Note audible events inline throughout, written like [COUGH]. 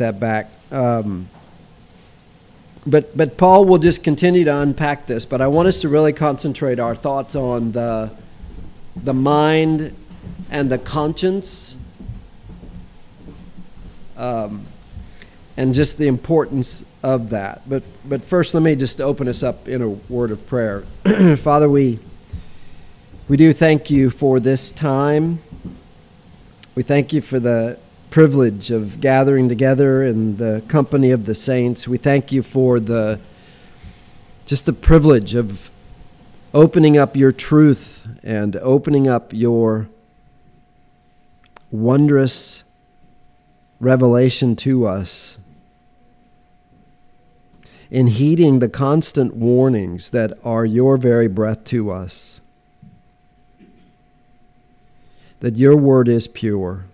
that back. Um, but but Paul will just continue to unpack this. But I want us to really concentrate our thoughts on the the mind and the conscience, um, and just the importance of that. But but first, let me just open us up in a word of prayer. [CLEARS THROAT] Father, we we do thank you for this time. We thank you for the privilege of gathering together in the company of the saints. We thank you for the just the privilege of opening up your truth and opening up your wondrous revelation to us in heeding the constant warnings that are your very breath to us that your word is pure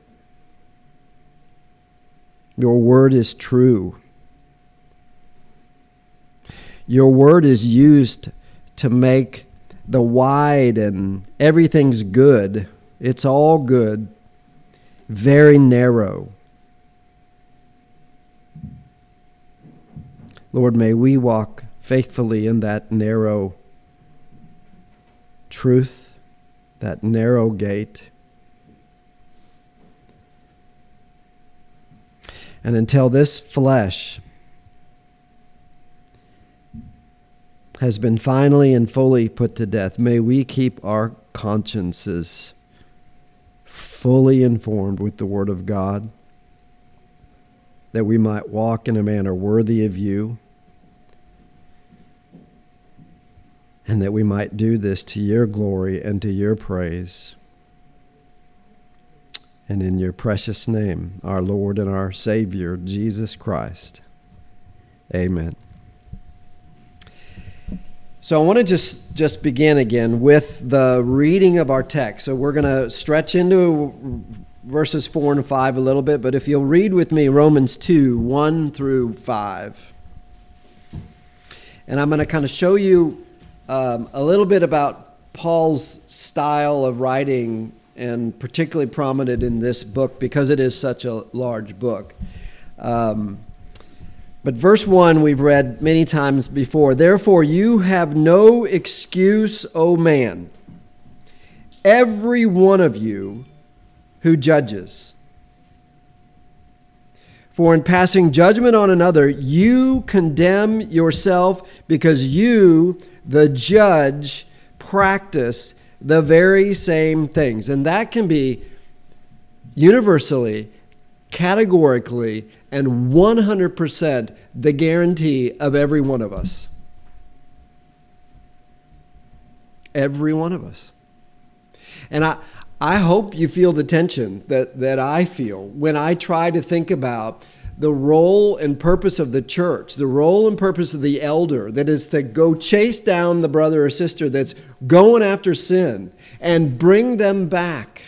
your word is true. Your word is used to make the wide and everything's good. It's all good, very narrow. Lord, may we walk faithfully in that narrow truth, that narrow gate. And until this flesh has been finally and fully put to death, may we keep our consciences fully informed with the Word of God, that we might walk in a manner worthy of you, and that we might do this to your glory and to your praise and in your precious name, our Lord and our Savior, Jesus Christ. Amen. So I want to just just begin again with the reading of our text. So we're going to stretch into verses 4 and 5 a little bit, but if you'll read with me Romans 2, 1 through 5. And I'm going to kind of show you um, a little bit about Paul's style of writing and particularly prominent in this book because it is such a large book. Um, but verse 1 we've read many times before. Therefore, you have no excuse, O man, every one of you who judges. For in passing judgment on another, you condemn yourself because you, the judge, practice the very same things. And that can be universally, categorically, and 100% the guarantee of every one of us. Every one of us. And I, I hope you feel the tension that, that I feel when I try to think about the role and purpose of the church, the role and purpose of the elder, that is to go chase down the brother or sister that's going after sin and bring them back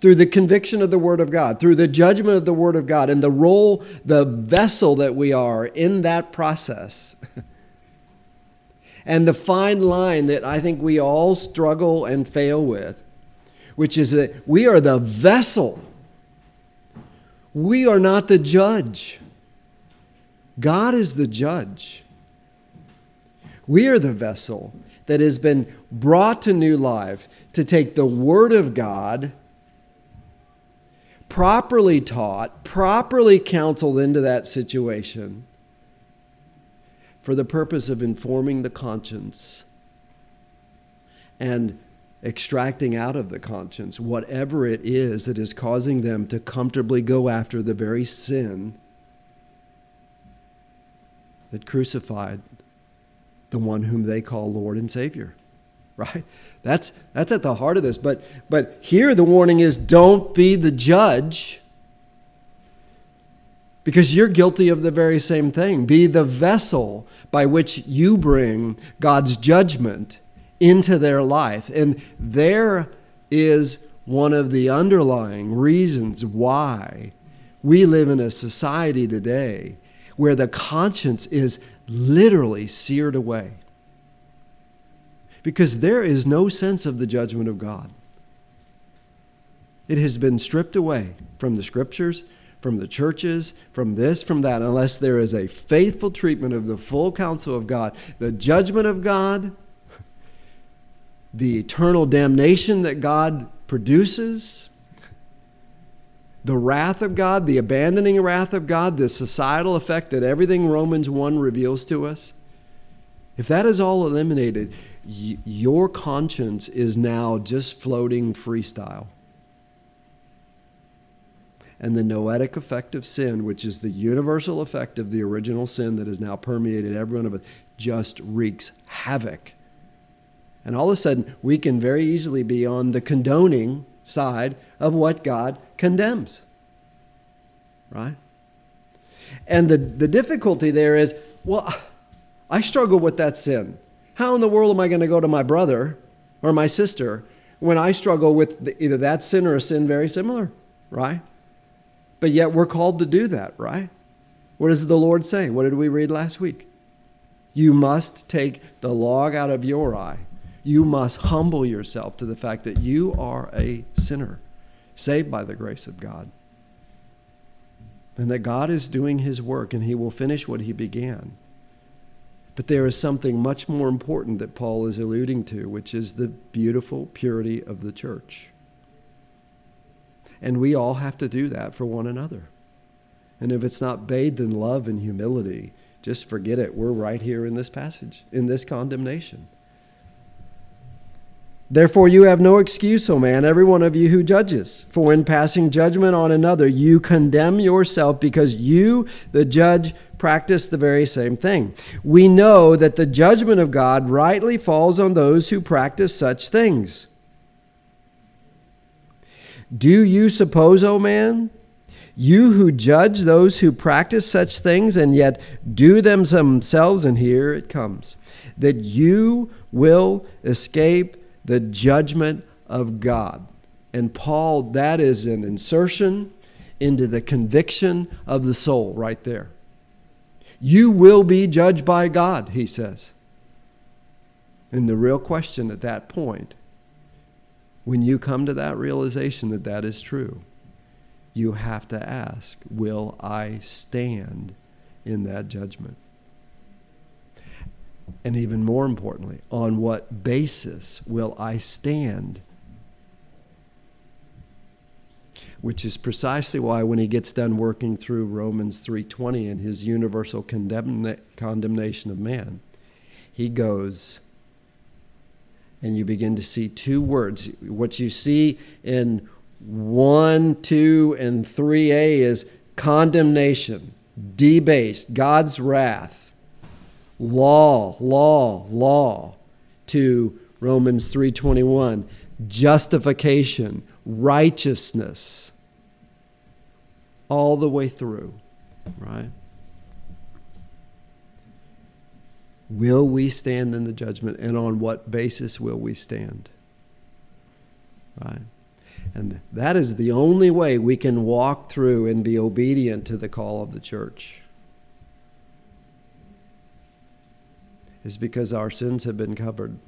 through the conviction of the Word of God, through the judgment of the Word of God, and the role, the vessel that we are in that process. [LAUGHS] and the fine line that I think we all struggle and fail with, which is that we are the vessel we are not the judge. God is the judge. We are the vessel that has been brought to new life to take the Word of God, properly taught, properly counseled into that situation, for the purpose of informing the conscience and extracting out of the conscience whatever it is that is causing them to comfortably go after the very sin that crucified the one whom they call Lord and Savior. Right? That's that's at the heart of this. But but here the warning is don't be the judge because you're guilty of the very same thing. Be the vessel by which you bring God's judgment into their life. And there is one of the underlying reasons why we live in a society today where the conscience is literally seared away. Because there is no sense of the judgment of God. It has been stripped away from the scriptures, from the churches, from this, from that, unless there is a faithful treatment of the full counsel of God, the judgment of God, the eternal damnation that God produces, the wrath of God, the abandoning wrath of God, the societal effect that everything Romans 1 reveals to us. If that is all eliminated, y- your conscience is now just floating freestyle. And the noetic effect of sin, which is the universal effect of the original sin that has now permeated every one of us, just wreaks havoc. And all of a sudden, we can very easily be on the condoning side of what God condemns. Right? And the, the difficulty there is well, I struggle with that sin. How in the world am I going to go to my brother or my sister when I struggle with the, either that sin or a sin very similar? Right? But yet we're called to do that, right? What does the Lord say? What did we read last week? You must take the log out of your eye. You must humble yourself to the fact that you are a sinner, saved by the grace of God. And that God is doing his work and he will finish what he began. But there is something much more important that Paul is alluding to, which is the beautiful purity of the church. And we all have to do that for one another. And if it's not bathed in love and humility, just forget it. We're right here in this passage, in this condemnation. Therefore, you have no excuse, O man, every one of you who judges. For when passing judgment on another, you condemn yourself because you, the judge, practice the very same thing. We know that the judgment of God rightly falls on those who practice such things. Do you suppose, O man, you who judge those who practice such things and yet do them themselves, and here it comes, that you will escape the judgment of God? And Paul, that is an insertion into the conviction of the soul right there. You will be judged by God, he says. And the real question at that point when you come to that realization that that is true, you have to ask, Will I stand in that judgment? And even more importantly, on what basis will I stand? Which is precisely why when he gets done working through Romans 3:20 and his universal condemna- condemnation of man, he goes and you begin to see two words. What you see in 1, 2, and 3a is condemnation, debased, God's wrath, law, law, law, to Romans 3:21, justification, righteousness, all the way through, right? Will we stand in the judgment, and on what basis will we stand? Right? And that is the only way we can walk through and be obedient to the call of the church. Is because our sins have been covered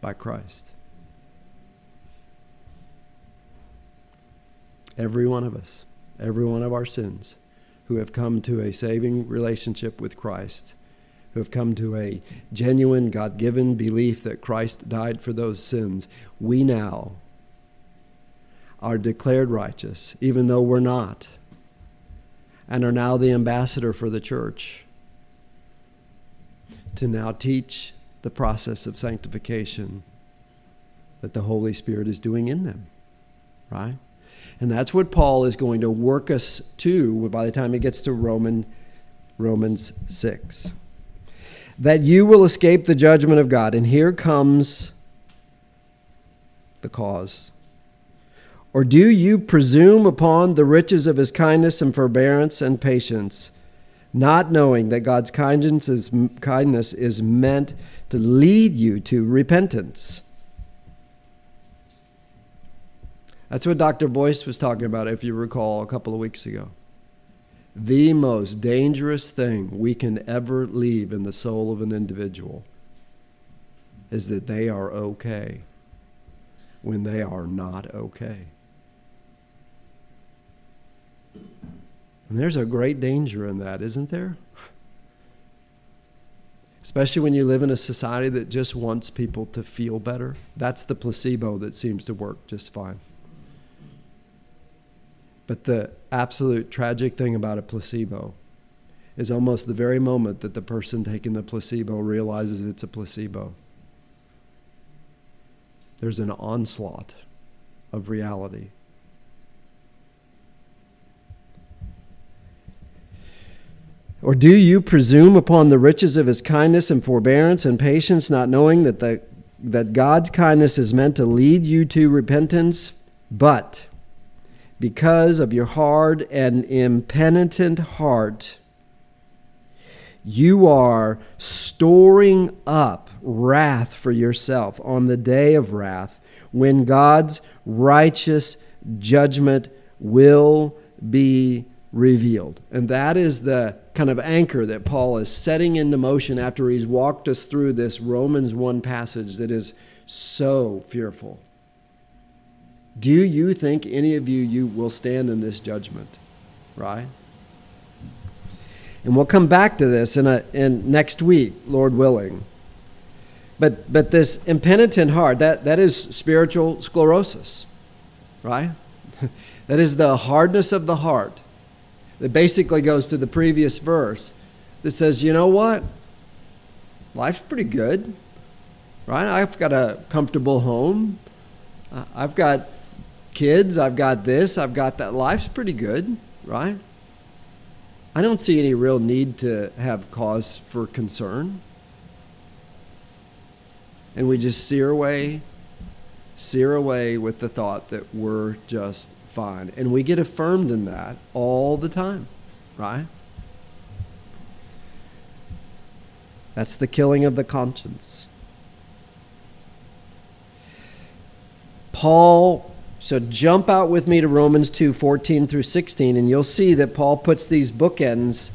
by Christ. Every one of us, every one of our sins who have come to a saving relationship with Christ who have come to a genuine God given belief that Christ died for those sins, we now are declared righteous, even though we're not, and are now the ambassador for the church to now teach the process of sanctification that the Holy Spirit is doing in them, right? And that's what Paul is going to work us to by the time he gets to Roman, Romans 6 that you will escape the judgment of God. And here comes the cause. Or do you presume upon the riches of his kindness and forbearance and patience, not knowing that God's kindness is, kindness is meant to lead you to repentance? That's what Dr. Boyce was talking about, if you recall, a couple of weeks ago the most dangerous thing we can ever leave in the soul of an individual is that they are okay when they are not okay. And there's a great danger in that, isn't there? Especially when you live in a society that just wants people to feel better. That's the placebo that seems to work just fine. But the absolute tragic thing about a placebo is almost the very moment that the person taking the placebo realizes it's a placebo. There's an onslaught of reality. Or do you presume upon the riches of his kindness and forbearance and patience, not knowing that, the, that God's kindness is meant to lead you to repentance, but because of your hard and impenitent heart, you are storing up wrath for yourself on the day of wrath when God's righteous judgment will be revealed. And that is the kind of anchor that Paul is setting into motion after he's walked us through this Romans 1 passage that is so fearful. Do you think any of you you will stand in this judgment? Right? And we'll come back to this in, a, in next week, Lord willing. But, but this impenitent heart, that, that is spiritual sclerosis, right? [LAUGHS] that is the hardness of the heart that basically goes to the previous verse that says, you know what? Life's pretty good, right? I've got a comfortable home. I've got kids. I've got this. I've got that. Life's pretty good, right? I don't see any real need to have cause for concern. And we just sear away, sear away with the thought that we're just fine. And we get affirmed in that all the time, right? That's the killing of the conscience. Paul so jump out with me to Romans 2 14 through 16, and you'll see that Paul puts these bookends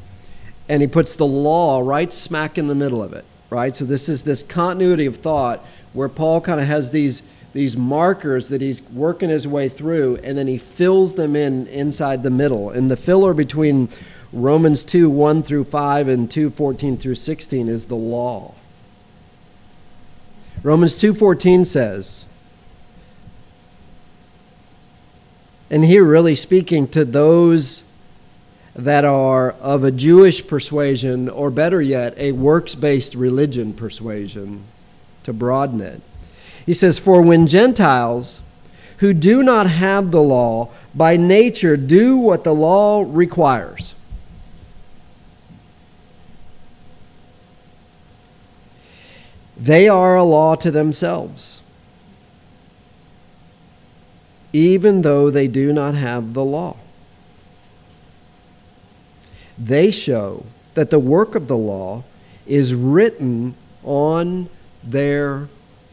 and he puts the law right smack in the middle of it, right? So this is this continuity of thought where Paul kind of has these these markers that he's working his way through and then he fills them in inside the middle. And the filler between Romans 2 1 through 5 and 2 14 through 16 is the law. Romans 2:14 says, And here, really speaking to those that are of a Jewish persuasion, or better yet, a works based religion persuasion, to broaden it. He says, For when Gentiles who do not have the law by nature do what the law requires, they are a law to themselves even though they do not have the law. They show that the work of the law is written on their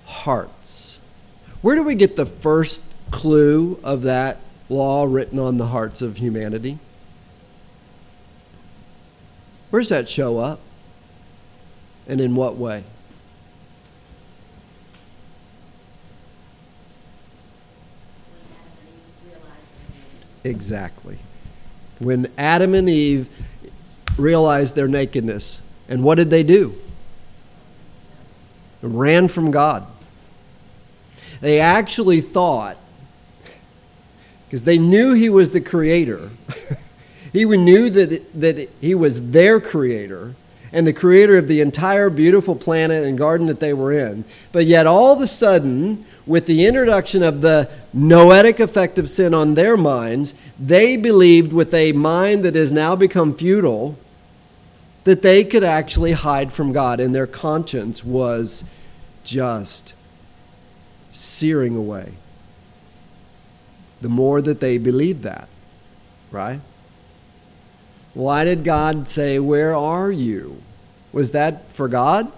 hearts. Where do we get the first clue of that law written on the hearts of humanity? Where does that show up? And in what way? Exactly. When Adam and Eve realized their nakedness, and what did they do? Ran from God. They actually thought, because they knew He was the Creator, [LAUGHS] He knew that, that He was their Creator and the Creator of the entire beautiful planet and garden that they were in. But yet, all of a sudden, with the introduction of the noetic effect of sin on their minds, they believed with a mind that has now become futile that they could actually hide from God, and their conscience was just searing away. The more that they believed that, right? Why did God say, Where are you? Was that for God?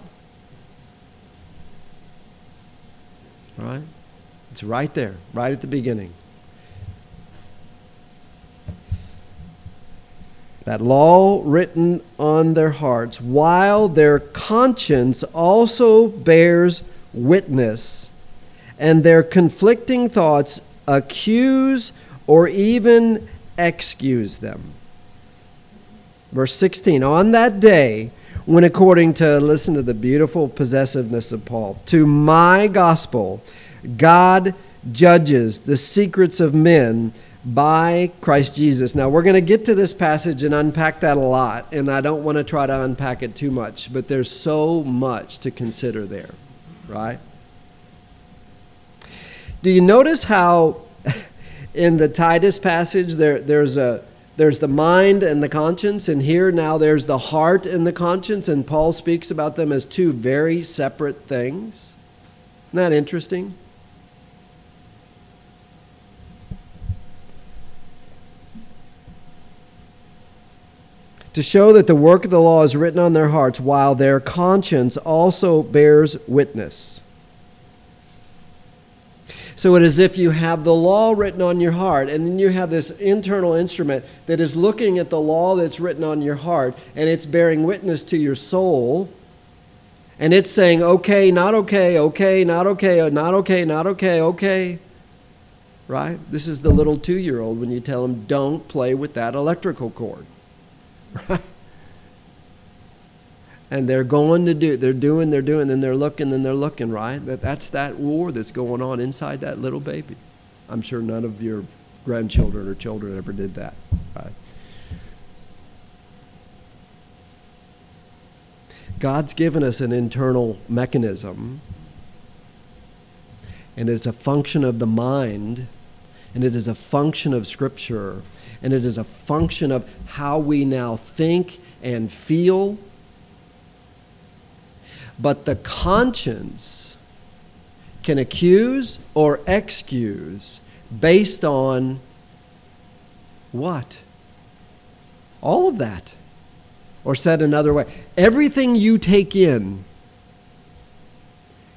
Right? It's right there, right at the beginning. That law written on their hearts, while their conscience also bears witness, and their conflicting thoughts accuse or even excuse them. Verse 16 On that day, when according to, listen to the beautiful possessiveness of Paul, to my gospel, God judges the secrets of men by Christ Jesus. Now, we're going to get to this passage and unpack that a lot, and I don't want to try to unpack it too much, but there's so much to consider there, right? Do you notice how [LAUGHS] in the Titus passage there, there's a there's the mind and the conscience, and here now there's the heart and the conscience, and Paul speaks about them as two very separate things. Isn't that interesting? to show that the work of the law is written on their hearts, while their conscience also bears witness. So it is if you have the law written on your heart, and then you have this internal instrument that is looking at the law that's written on your heart, and it's bearing witness to your soul, and it's saying, okay, not okay, okay, not okay, uh, not okay, not okay, okay. Right? This is the little two year old when you tell him, don't play with that electrical cord. [LAUGHS] Right? And they're going to do they're doing they're doing and they're looking and they're looking right? That that's that war that's going on inside that little baby. I'm sure none of your grandchildren or children ever did that right? God's given us an internal mechanism and it's a function of the mind and it is a function of scripture and it is a function of how we now think and feel but the conscience can accuse or excuse based on what? All of that. Or said another way, everything you take in,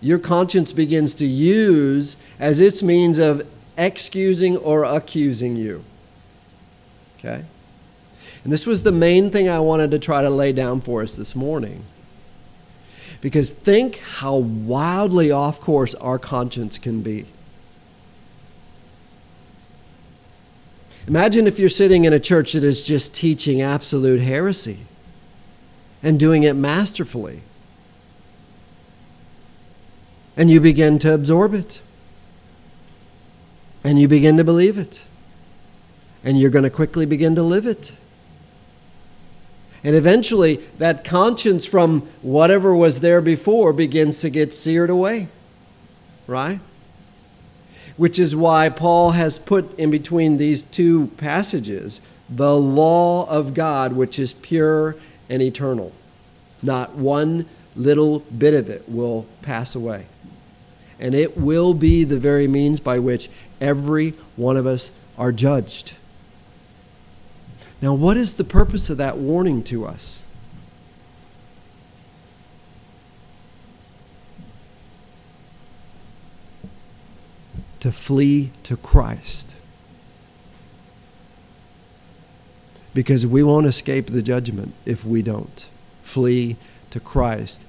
your conscience begins to use as its means of excusing or accusing you. Okay? And this was the main thing I wanted to try to lay down for us this morning. Because think how wildly off course our conscience can be. Imagine if you're sitting in a church that is just teaching absolute heresy and doing it masterfully. And you begin to absorb it. And you begin to believe it. And you're going to quickly begin to live it. And eventually, that conscience from whatever was there before begins to get seared away. Right? Which is why Paul has put in between these two passages the law of God, which is pure and eternal. Not one little bit of it will pass away. And it will be the very means by which every one of us are judged. Now, what is the purpose of that warning to us? To flee to Christ. Because we won't escape the judgment if we don't. Flee to Christ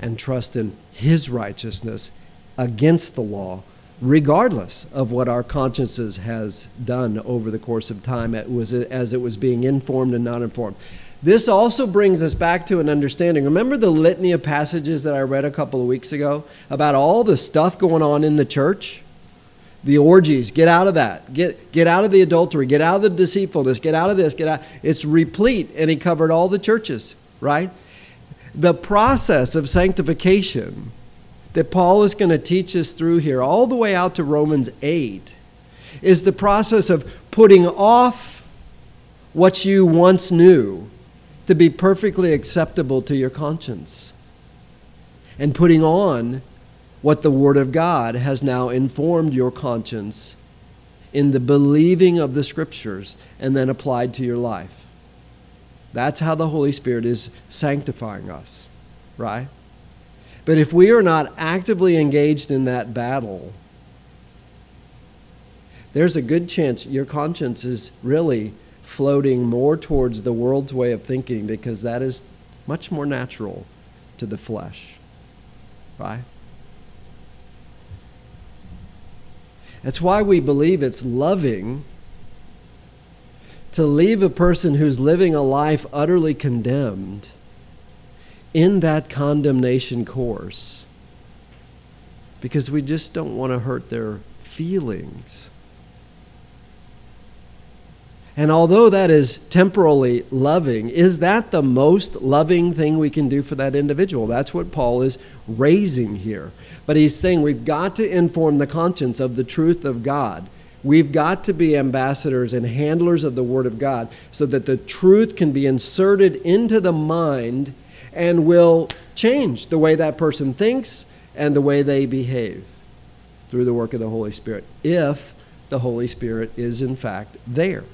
and trust in His righteousness against the law regardless of what our consciences has done over the course of time it was, as it was being informed and not informed. This also brings us back to an understanding. Remember the litany of passages that I read a couple of weeks ago about all the stuff going on in the church? The orgies, get out of that. Get, get out of the adultery. Get out of the deceitfulness. Get out of this. Get out. It's replete, and he covered all the churches, right? The process of sanctification that Paul is going to teach us through here, all the way out to Romans 8, is the process of putting off what you once knew to be perfectly acceptable to your conscience and putting on what the Word of God has now informed your conscience in the believing of the Scriptures and then applied to your life. That's how the Holy Spirit is sanctifying us, right? But if we are not actively engaged in that battle, there's a good chance your conscience is really floating more towards the world's way of thinking because that is much more natural to the flesh. Right? That's why we believe it's loving to leave a person who's living a life utterly condemned in that condemnation course because we just don't want to hurt their feelings. And although that is temporally loving, is that the most loving thing we can do for that individual? That's what Paul is raising here. But he's saying we've got to inform the conscience of the truth of God. We've got to be ambassadors and handlers of the Word of God so that the truth can be inserted into the mind and will change the way that person thinks and the way they behave through the work of the Holy Spirit, if the Holy Spirit is in fact there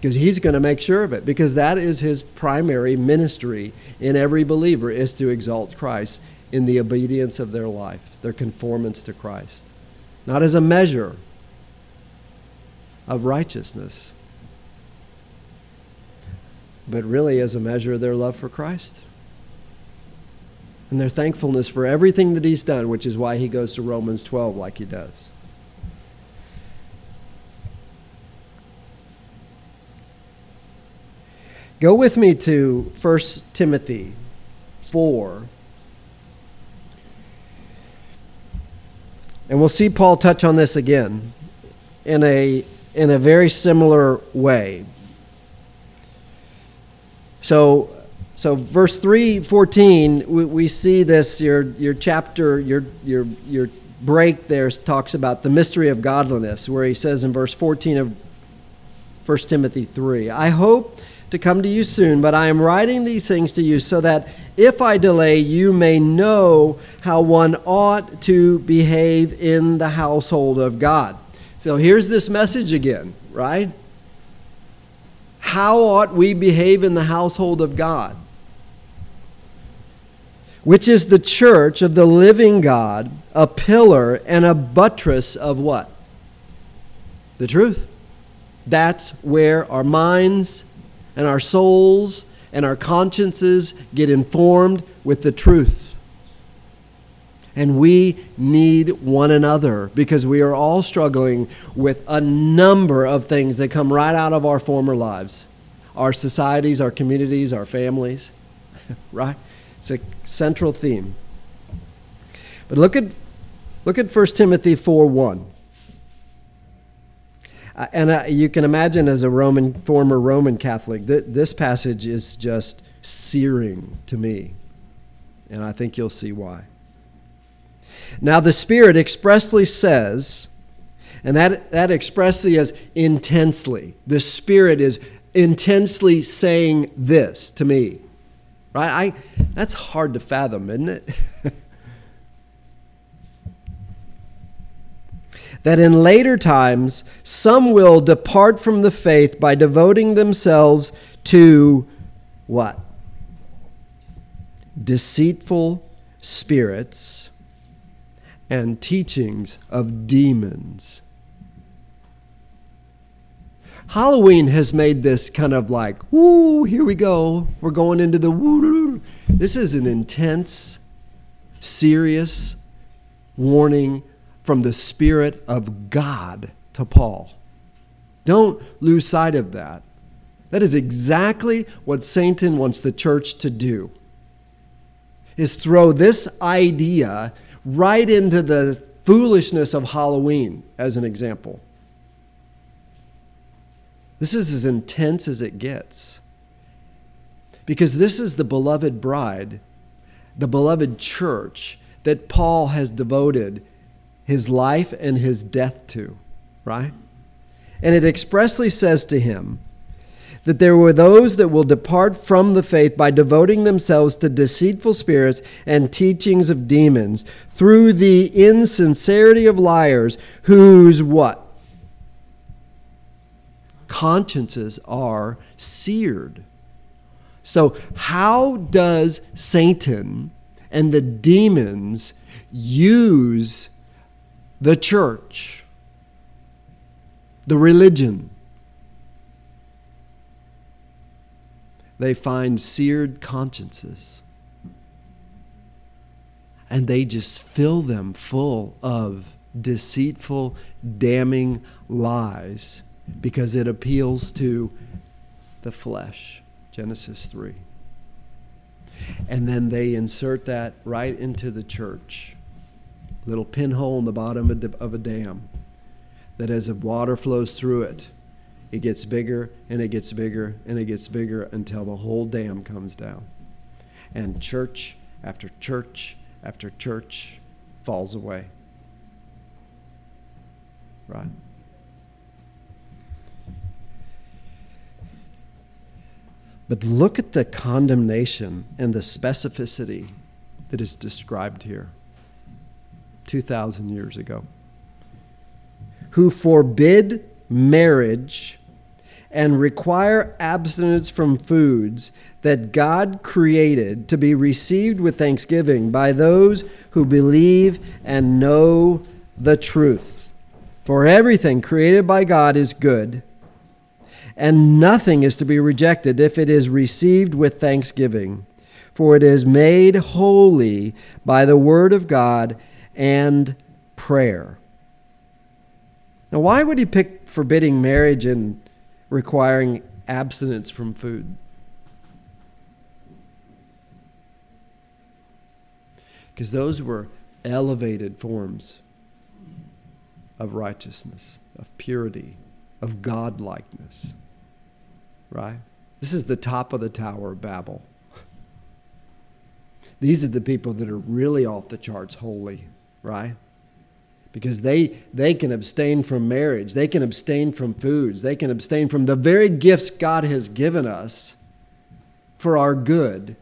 because he's going to make sure of it because that is his primary ministry in every believer is to exalt Christ in the obedience of their life, their conformance to Christ. Not as a measure of righteousness, but really as a measure of their love for Christ and their thankfulness for everything that he's done, which is why he goes to Romans 12 like he does. Go with me to 1 Timothy 4. And we'll see Paul touch on this again in a, in a very similar way. So, so verse 314, we, we see this, your, your chapter, your, your, your break there talks about the mystery of godliness, where he says in verse 14 of 1 Timothy 3, I hope to come to you soon, but I am writing these things to you so that if I delay, you may know how one ought to behave in the household of God. So here's this message again, right? How ought we behave in the household of God? Which is the church of the living God, a pillar and a buttress of what? The truth. That's where our minds and our souls and our consciences get informed with the truth. And we need one another because we are all struggling with a number of things that come right out of our former lives our societies, our communities, our families, [LAUGHS] right? It's a central theme. But look at, look at 1 Timothy 4 1. Uh, and uh, you can imagine as a Roman, former Roman Catholic, th- this passage is just searing to me. And I think you'll see why. Now, the Spirit expressly says, and that, that expressly is intensely. The Spirit is intensely saying this to me. Right? I, that's hard to fathom, isn't it? [LAUGHS] that in later times some will depart from the faith by devoting themselves to what? Deceitful spirits and teachings of demons. Halloween has made this kind of like, woo, here we go. We're going into the woo. This is an intense, serious warning from the Spirit of God to Paul. Don't lose sight of that. That is exactly what Satan wants the church to do. Is throw this idea right into the foolishness of Halloween as an example. This is as intense as it gets. Because this is the beloved bride, the beloved church that Paul has devoted his life and his death to, right? And it expressly says to him that there were those that will depart from the faith by devoting themselves to deceitful spirits and teachings of demons through the insincerity of liars whose what? Consciences are seared. So, how does Satan and the demons use the church, the religion. They find seared consciences. And they just fill them full of deceitful, damning lies because it appeals to the flesh. Genesis 3. And then they insert that right into the church. Little pinhole in the bottom of a dam that as the water flows through it, it gets bigger and it gets bigger and it gets bigger until the whole dam comes down. And church after church after church falls away. Right? But look at the condemnation and the specificity that is described here 2,000 years ago. Who forbid marriage and require abstinence from foods that God created to be received with thanksgiving by those who believe and know the truth. For everything created by God is good and nothing is to be rejected if it is received with thanksgiving, for it is made holy by the word of God and prayer. Now, why would he pick forbidding marriage and requiring abstinence from food? Because those were elevated forms of righteousness, of purity, of godlikeness right? This is the top of the Tower of Babel. These are the people that are really off the charts holy, right? Because they, they can abstain from marriage, they can abstain from foods, they can abstain from the very gifts God has given us for our good,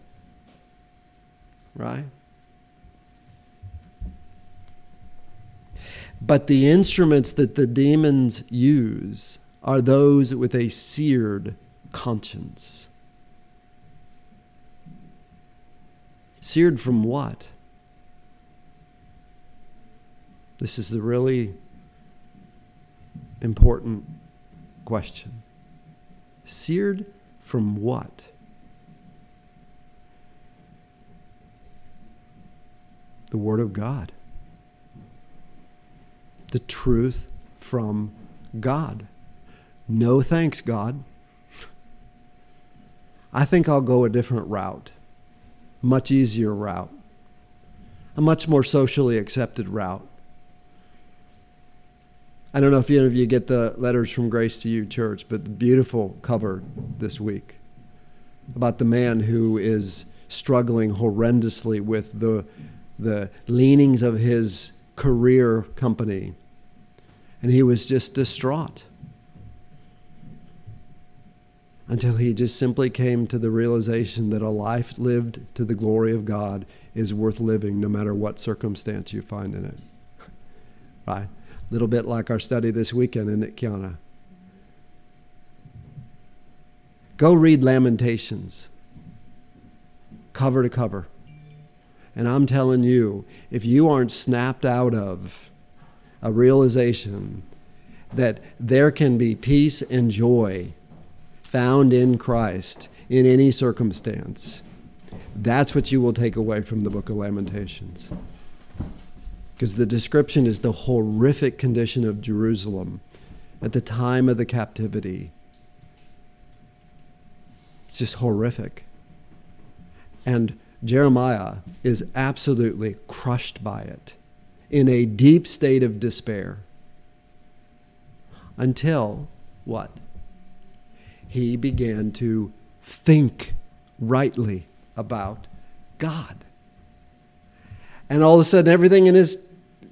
right? But the instruments that the demons use are those with a seared conscience. Seared from what? This is the really important question. Seared from what? The Word of God. The truth from God. No thanks, God. I think I'll go a different route, much easier route, a much more socially accepted route. I don't know if any of you get the letters from Grace to You Church, but the beautiful cover this week about the man who is struggling horrendously with the, the leanings of his career company. And he was just distraught until he just simply came to the realization that a life lived to the glory of God is worth living no matter what circumstance you find in it. [LAUGHS] Right? Little bit like our study this weekend in Kiana. Go read Lamentations, cover to cover. And I'm telling you, if you aren't snapped out of a realization that there can be peace and joy found in Christ in any circumstance. That's what you will take away from the book of Lamentations. Because the description is the horrific condition of Jerusalem at the time of the captivity. It's just horrific. And Jeremiah is absolutely crushed by it in a deep state of despair. Until what? he began to think rightly about God. And all of a sudden, everything in his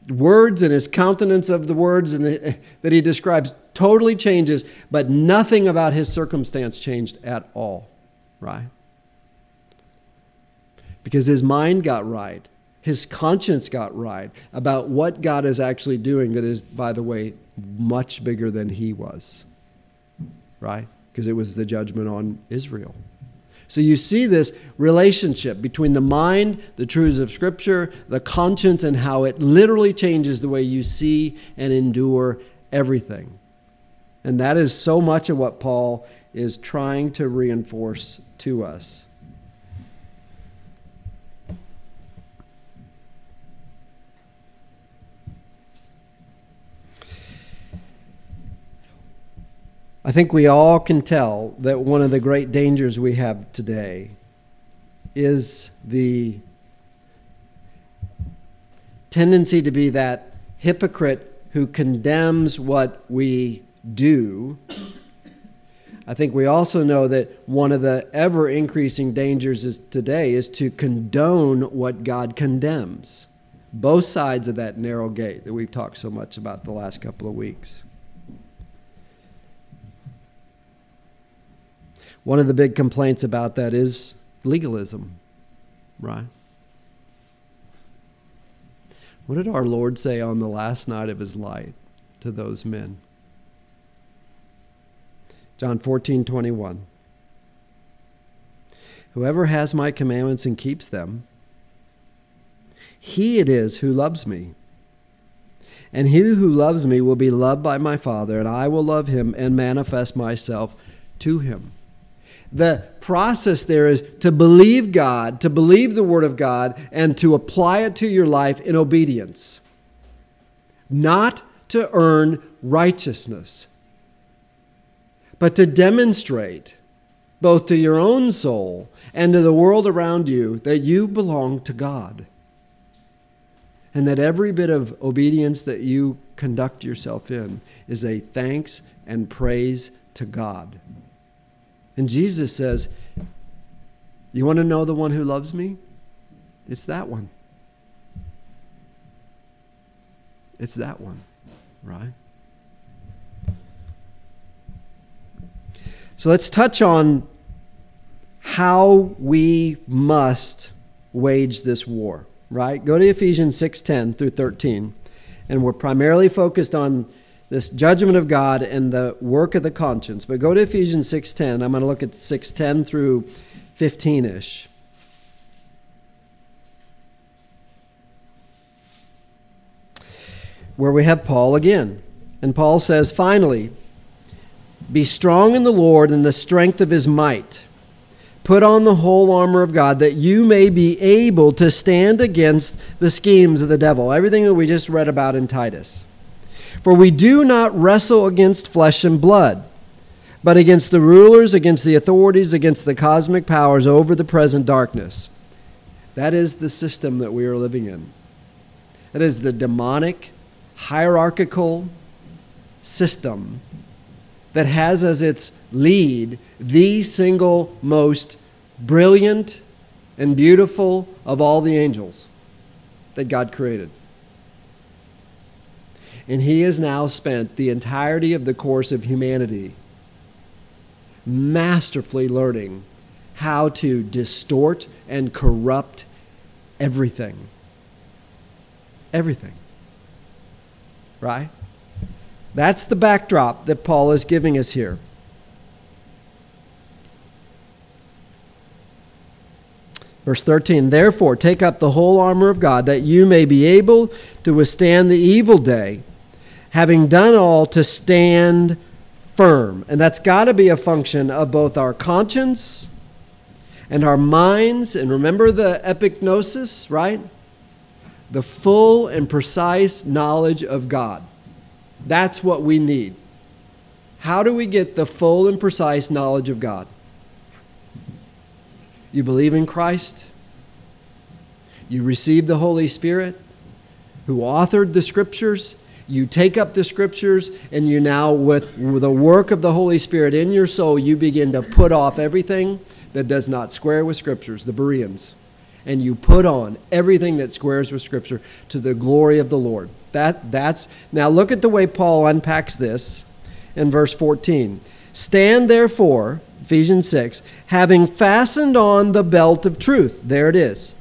words and his countenance of the words and eh, eh, that he describes totally changes, but nothing about his circumstance changed at all, right? Because his mind got right, his conscience got right about what God is actually doing, that is, by the way, much bigger than he was, right? because it was the judgment on Israel. So you see this relationship between the mind, the truths of Scripture, the conscience, and how it literally changes the way you see and endure everything. And that is so much of what Paul is trying to reinforce to us. I think we all can tell that one of the great dangers we have today is the tendency to be that hypocrite who condemns what we do. I think we also know that one of the ever increasing dangers is today is to condone what God condemns. Both sides of that narrow gate that we've talked so much about the last couple of weeks. One of the big complaints about that is legalism, right? What did our Lord say on the last night of his life to those men? John 14, 21. Whoever has my commandments and keeps them, he it is who loves me. And he who loves me will be loved by my Father, and I will love him and manifest myself to him the process there is to believe God, to believe the Word of God, and to apply it to your life in obedience. Not to earn righteousness, but to demonstrate both to your own soul and to the world around you that you belong to God. And that every bit of obedience that you conduct yourself in is a thanks and praise to God. And Jesus says, You want to know the one who loves me? It's that one. It's that one, right? So let's touch on how we must wage this war, right? Go to Ephesians 6:10 through 13. And we're primarily focused on this judgment of God and the work of the conscience. But go to Ephesians 6:10. I'm going to look at 6:10 through 15ish. Where we have Paul again. And Paul says, "Finally, be strong in the Lord and the strength of his might." Put on the whole armor of God that you may be able to stand against the schemes of the devil. Everything that we just read about in Titus. For we do not wrestle against flesh and blood, but against the rulers, against the authorities, against the cosmic powers over the present darkness. That is the system that we are living in. That is the demonic, hierarchical system that has as its lead the single most brilliant and beautiful of all the angels that God created. And he has now spent the entirety of the course of humanity masterfully learning how to distort and corrupt everything. Everything. Right? That's the backdrop that Paul is giving us here. Verse 13, therefore, take up the whole armor of God that you may be able to withstand the evil day having done all to stand firm. And that's got to be a function of both our conscience and our minds. And remember the epignosis, right? The full and precise knowledge of God. That's what we need. How do we get the full and precise knowledge of God? You believe in Christ. You receive the Holy Spirit who authored the scriptures you take up the scriptures and you now with the work of the holy spirit in your soul you begin to put off everything that does not square with scriptures the bereans. And you put on everything that squares with scripture to the glory of the lord. That that's now look at the way paul unpacks this in verse 14 stand therefore ephesians 6 having fastened on the belt of truth. There it is.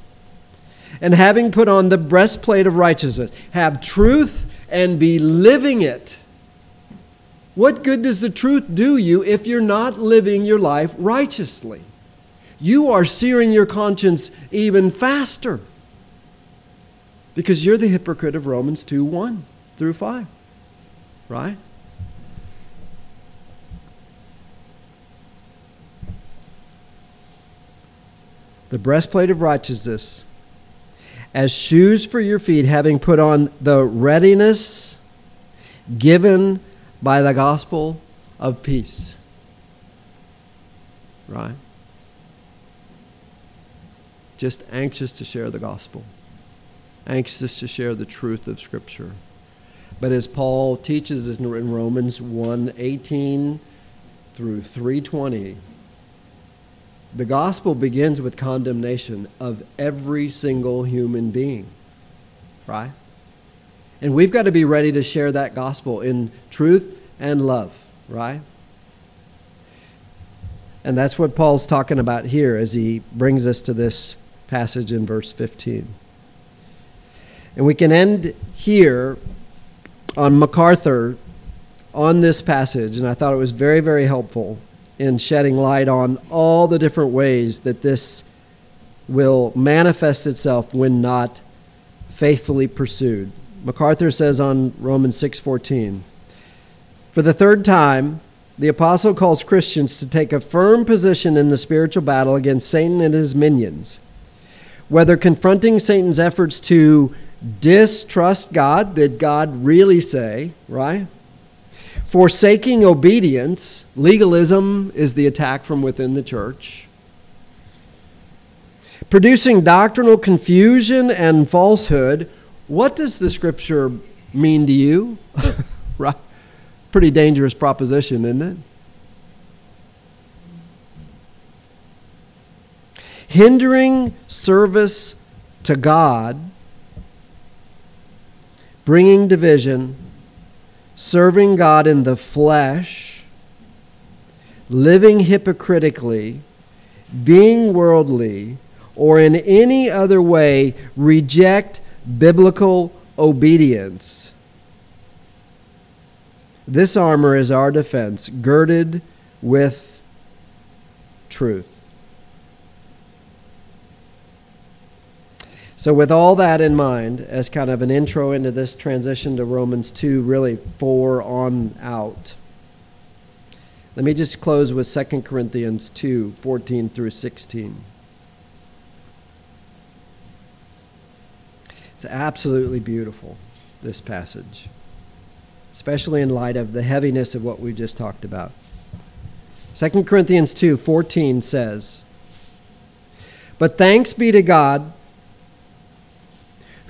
And having put on the breastplate of righteousness have truth and be living it. What good does the truth do you if you're not living your life righteously? You are searing your conscience even faster because you're the hypocrite of Romans 2 1 through 5, right? The breastplate of righteousness as shoes for your feet, having put on the readiness given by the gospel of peace. Right? Just anxious to share the gospel, anxious to share the truth of Scripture. But as Paul teaches in Romans 1 18 through 320, the gospel begins with condemnation of every single human being, right? And we've got to be ready to share that gospel in truth and love, right? And that's what Paul's talking about here as he brings us to this passage in verse 15. And we can end here on MacArthur on this passage, and I thought it was very, very helpful in shedding light on all the different ways that this will manifest itself when not faithfully pursued. MacArthur says on Romans 6:14, "For the third time, the apostle calls Christians to take a firm position in the spiritual battle against Satan and his minions. Whether confronting Satan's efforts to distrust God, did God really say, right? Forsaking obedience, legalism is the attack from within the church. Producing doctrinal confusion and falsehood, what does the scripture mean to you? [LAUGHS] right? Pretty dangerous proposition, isn't it? Hindering service to God, bringing division, serving God in the flesh, living hypocritically, being worldly, or in any other way reject biblical obedience. This armor is our defense, girded with truth. So, with all that in mind, as kind of an intro into this transition to Romans 2, really 4 on out, let me just close with 2 Corinthians 2 14 through 16. It's absolutely beautiful, this passage, especially in light of the heaviness of what we just talked about. 2 Corinthians 2 14 says, But thanks be to God,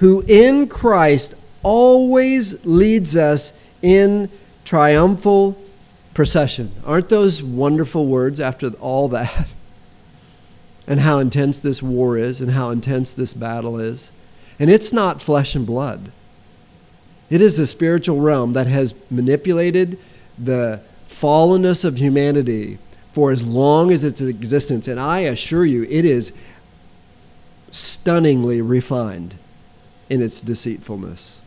who in Christ always leads us in triumphal procession. Aren't those wonderful words after all that? [LAUGHS] And how intense this war is, and how intense this battle is. And it's not flesh and blood. It is a spiritual realm that has manipulated the fallenness of humanity for as long as its existence. And I assure you, it is stunningly refined in its deceitfulness.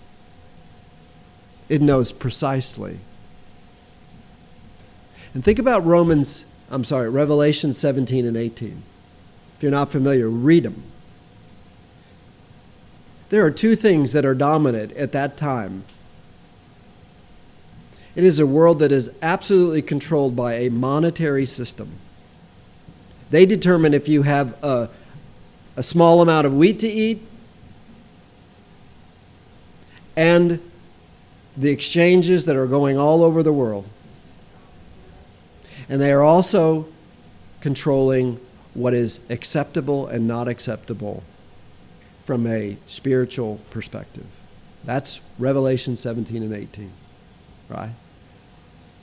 It knows precisely. And think about Romans, I'm sorry, Revelation 17 and 18. If you're not familiar, read them. There are two things that are dominant at that time. It is a world that is absolutely controlled by a monetary system. They determine if you have a, a small amount of wheat to eat and the exchanges that are going all over the world. And they are also controlling what is acceptable and not acceptable from a spiritual perspective. That's Revelation 17 and 18, right?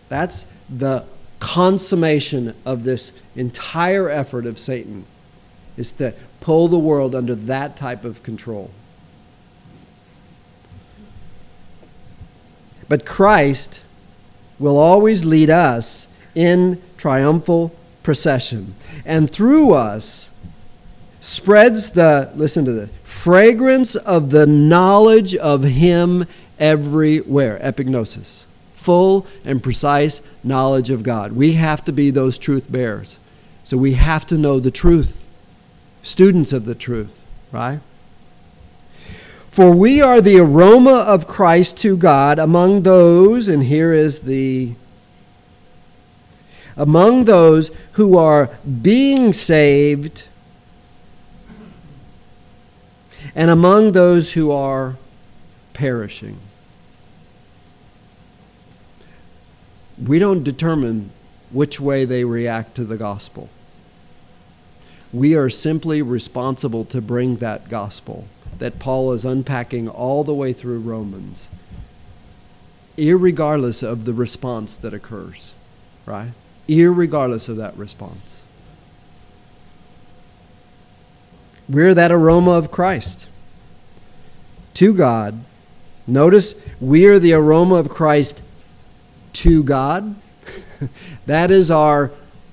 That's the consummation of this entire effort of Satan is to pull the world under that type of control. But Christ will always lead us in triumphal procession. And through us, spreads the, listen to this, fragrance of the knowledge of Him everywhere. Epignosis. Full and precise knowledge of God. We have to be those truth bearers. So we have to know the truth, students of the truth, right? For we are the aroma of Christ to God among those, and here is the among those who are being saved and among those who are perishing. we don't determine which way they react to the gospel. We are simply responsible to bring that gospel that Paul is unpacking all the way through Romans, irregardless of the response that occurs, right? Irregardless of that response. We're that aroma of Christ to God. Notice we are the aroma of Christ to God. [LAUGHS] that is our,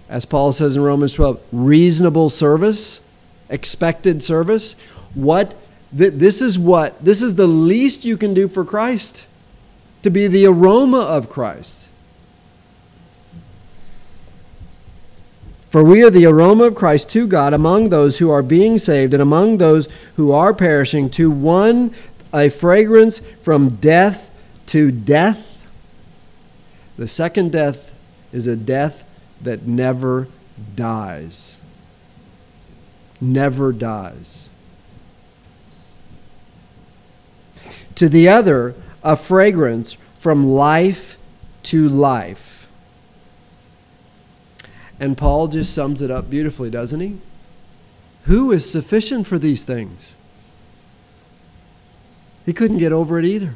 as Paul says in Romans 12, reasonable service, expected service. What th- this is what this is the least you can do for Christ to be the aroma of Christ. For we are the aroma of Christ to God among those who are being saved and among those who are perishing, to one a fragrance from death to death. The second death is a death that never dies. Never dies. To the other, a fragrance from life to life. And Paul just sums it up beautifully, doesn't he? Who is sufficient for these things? He couldn't get over it either.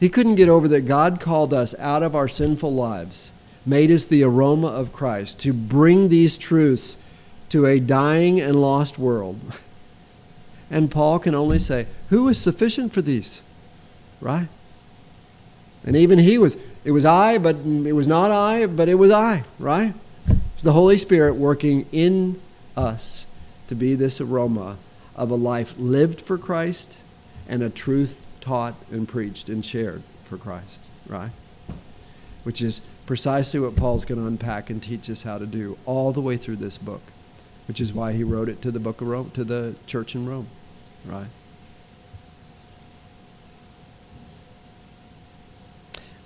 He couldn't get over that God called us out of our sinful lives, made us the aroma of Christ, to bring these truths to a dying and lost world. [LAUGHS] And Paul can only say, Who is sufficient for these? Right? And even he was, it was I, but it was not I, but it was I, right? It's the Holy Spirit working in us to be this aroma of a life lived for Christ and a truth taught and preached and shared for Christ, right? Which is precisely what Paul's going to unpack and teach us how to do all the way through this book, which is why he wrote it to the book of Rome, to the church in Rome, right?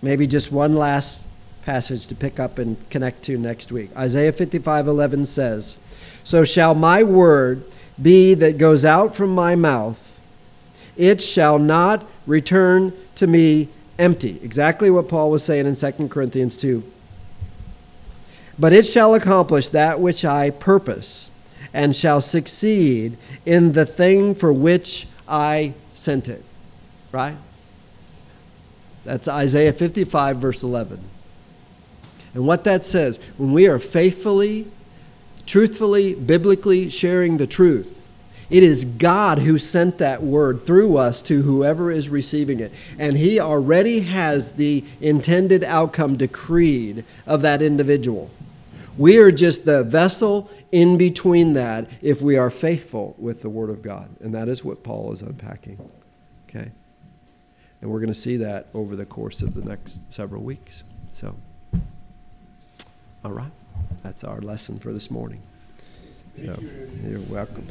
Maybe just one last passage to pick up and connect to next week. Isaiah 55:11 says, "So shall my word be that goes out from my mouth; it shall not return to me empty." Exactly what Paul was saying in 2 Corinthians 2. But it shall accomplish that which I purpose, and shall succeed in the thing for which I sent it. Right? That's Isaiah 55, verse 11. And what that says, when we are faithfully, truthfully, biblically sharing the truth, it is God who sent that word through us to whoever is receiving it. And He already has the intended outcome decreed of that individual. We are just the vessel in between that if we are faithful with the Word of God. And that is what Paul is unpacking. Okay? And we're going to see that over the course of the next several weeks. So, all right. That's our lesson for this morning. So, you're welcome.